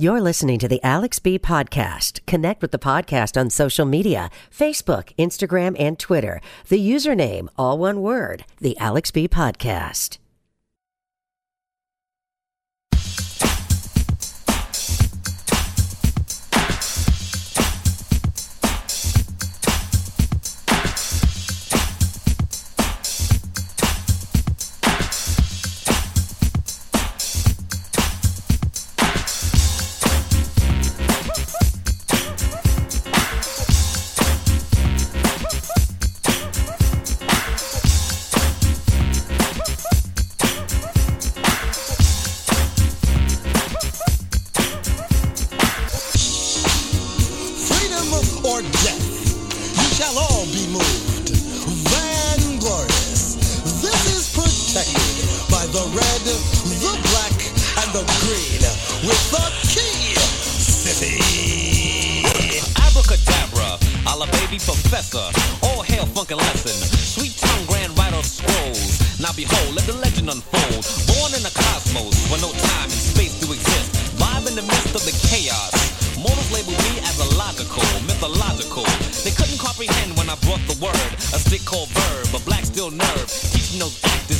You're listening to the Alex B podcast. Connect with the podcast on social media, Facebook, Instagram, and Twitter. The username, all one word, the Alex B podcast.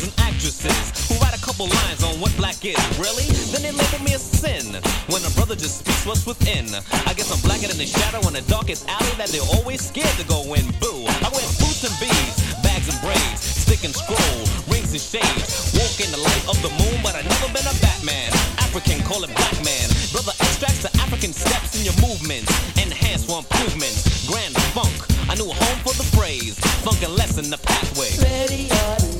actors and actresses who write a couple lines on what black is. Really? Then they label me a sin when a brother just speaks what's within. I guess I'm blacker than the shadow in the darkest alley that they're always scared to go in. Boo! I wear boots and beads, bags and braids, stick and scroll, rings and shades. Walk in the light of the moon, but I've never been a Batman. African, call it black man. Brother extracts the African steps in your movements. Enhance for improvement. Grand funk. I knew a home for the phrase. Funk and lesson the pathway. Ready or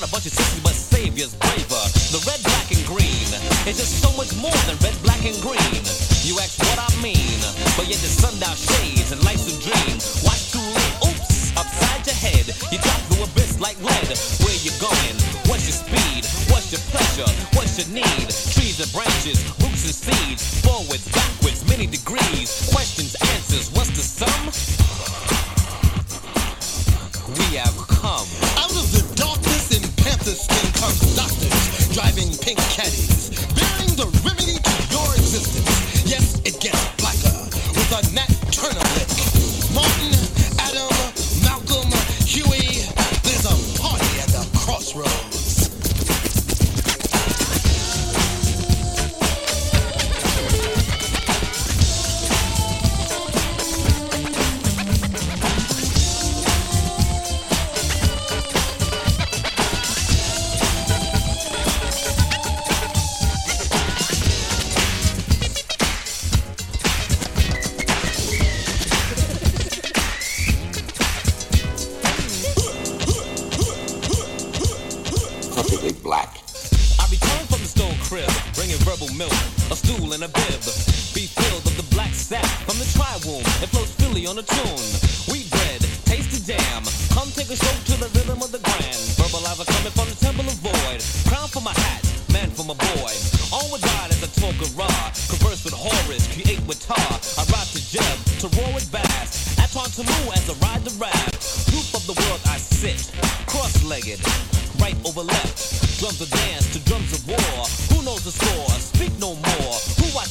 not a bunch of sissy, but saviors braver. The red, black, and green is just so much more than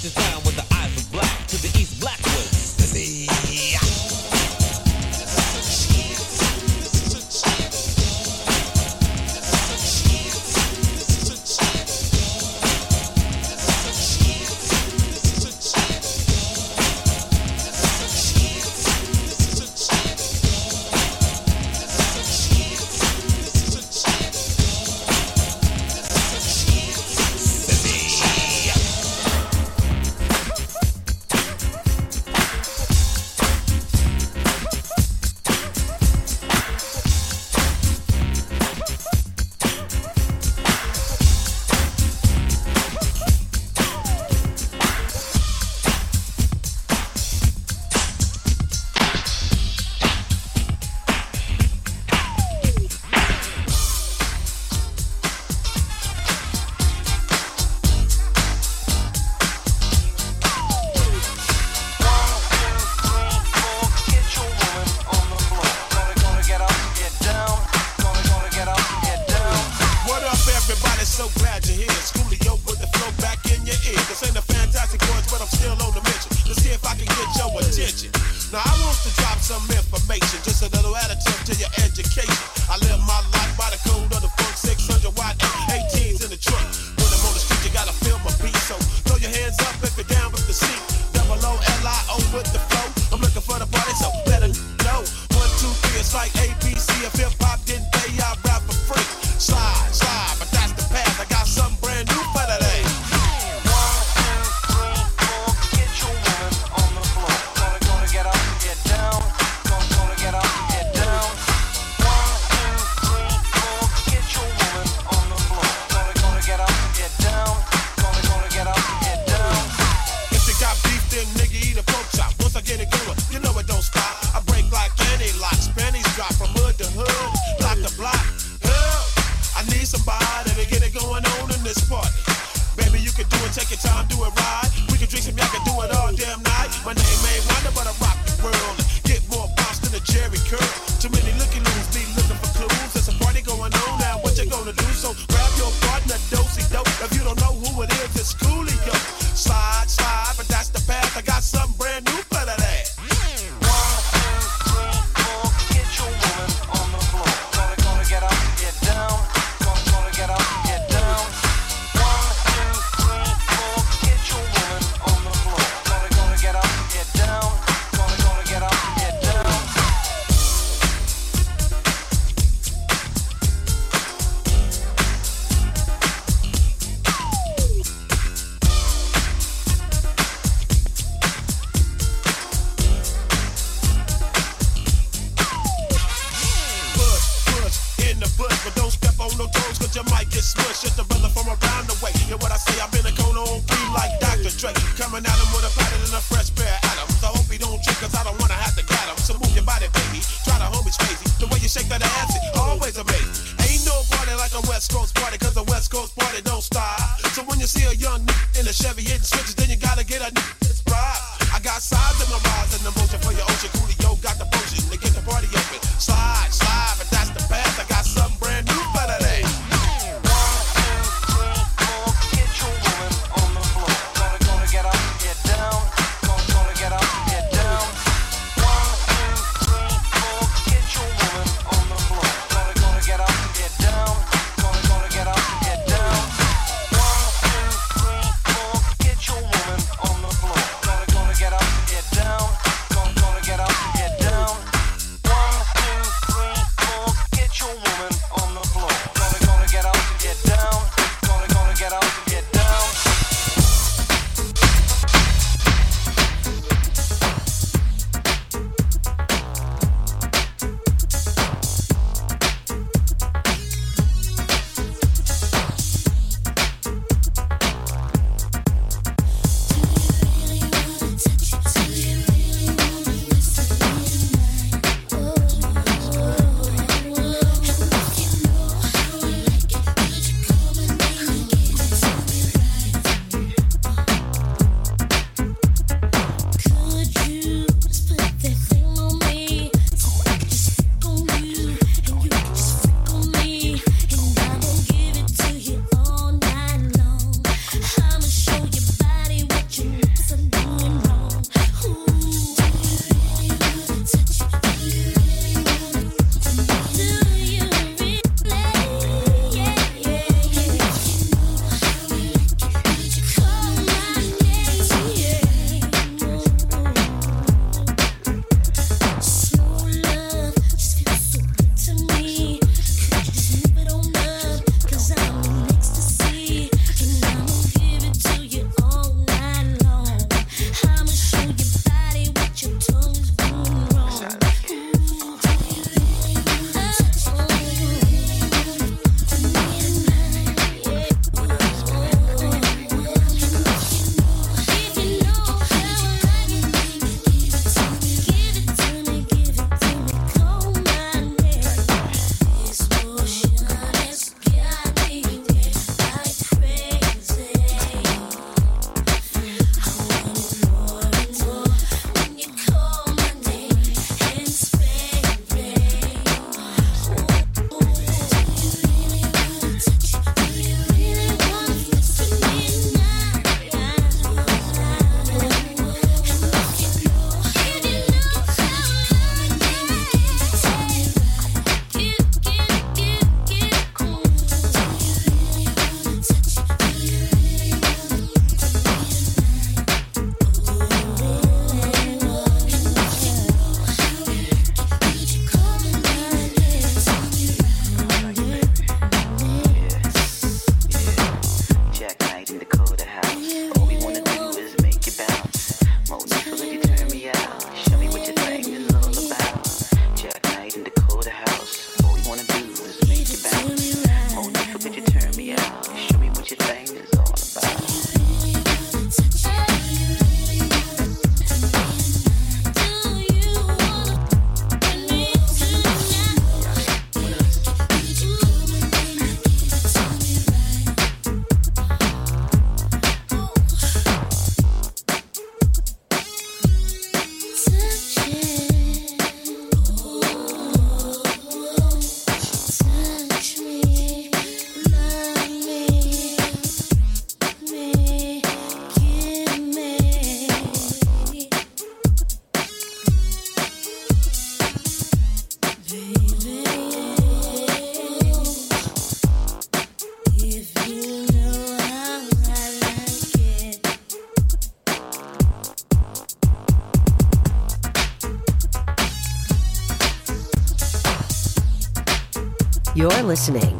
the time listening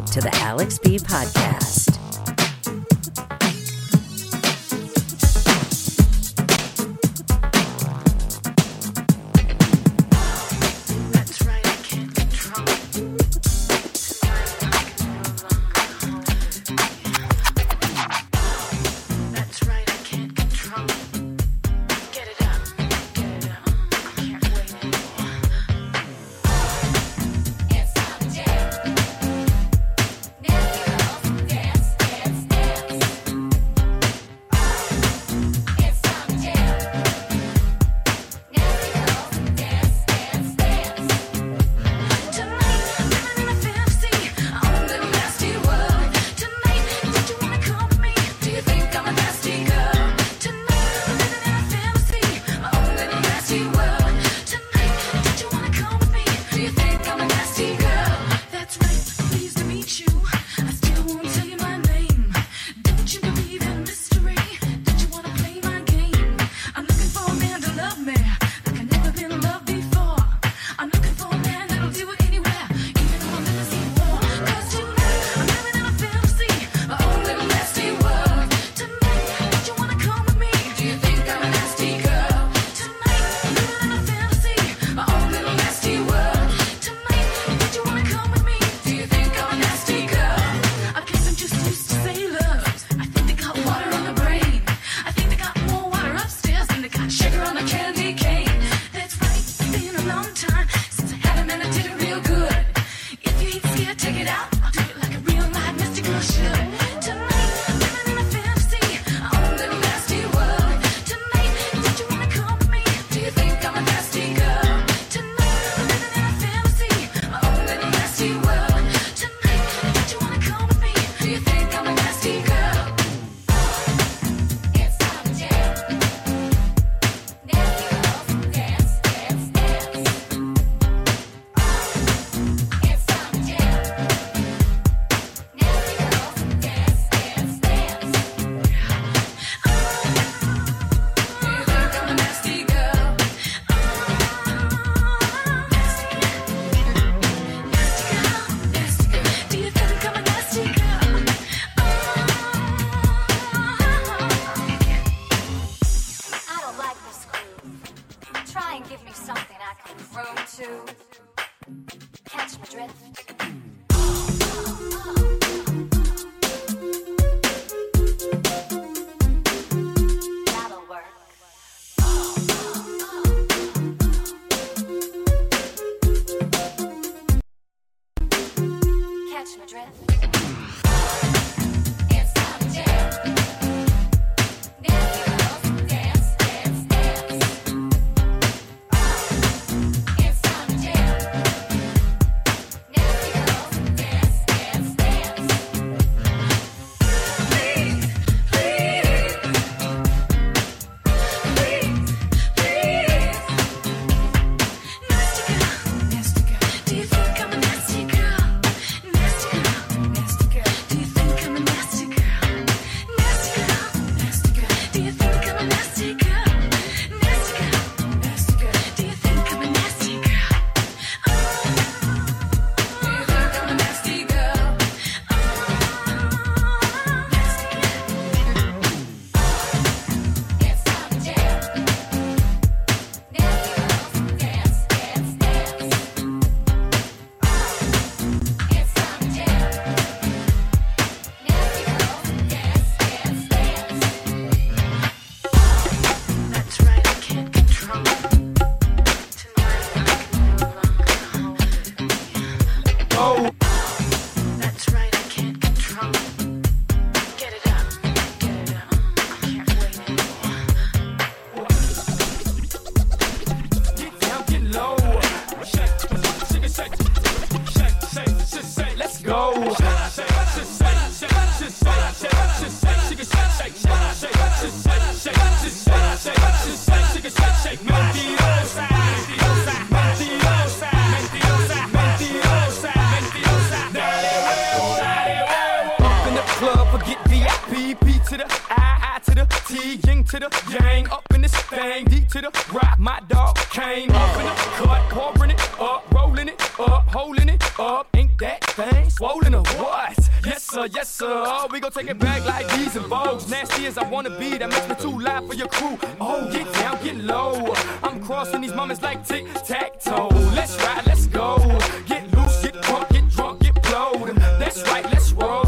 To the T, Ying to the Yang, up in this thing, D to the rock, my dog came up in the cut, pouring it up, rolling it up, holding it up, ain't that thing swollen or what? Yes, sir, yes, sir. Oh, we gon' take it back like these and Vogues. Nasty as I wanna be, that makes me too loud for your crew. Oh, get down, get low. I'm crossing these moments like tic tac toe. Let's ride, let's go. Get loose, get drunk, get drunk, get blowed. That's right, let's roll.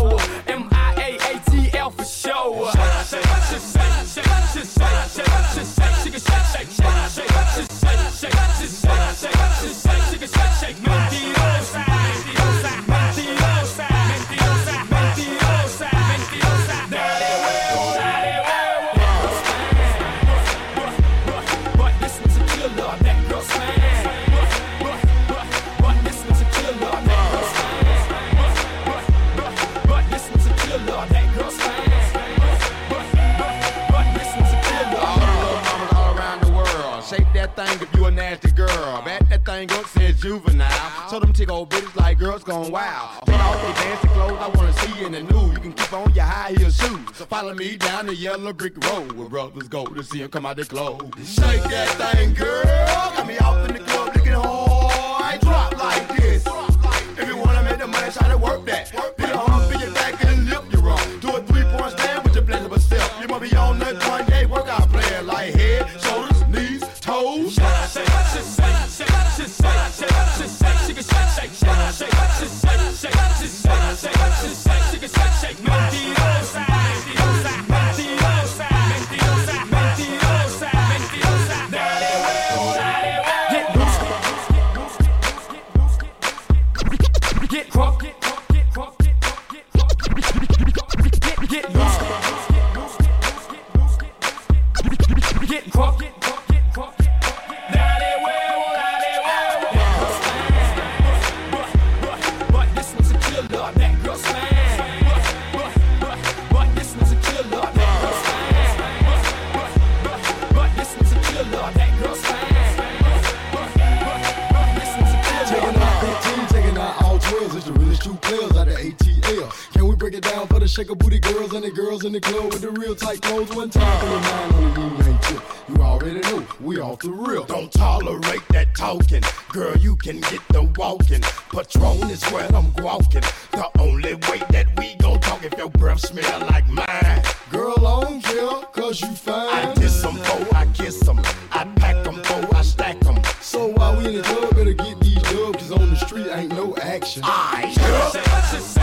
Gone wild. Off they fancy clothes, I wanna see you in the nude. You can keep on your high heel shoes. Follow me down the yellow brick road where brothers go to see them come out their clothes. Shake that thing, girl. Got me off in the club looking hard. Drop like this. If you wanna make the money, try to work that. In the club, better get these dubs, cause on the street ain't no action. I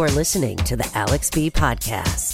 You are listening to the Alex B Podcast.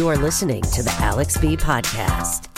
You are listening to the Alex B Podcast.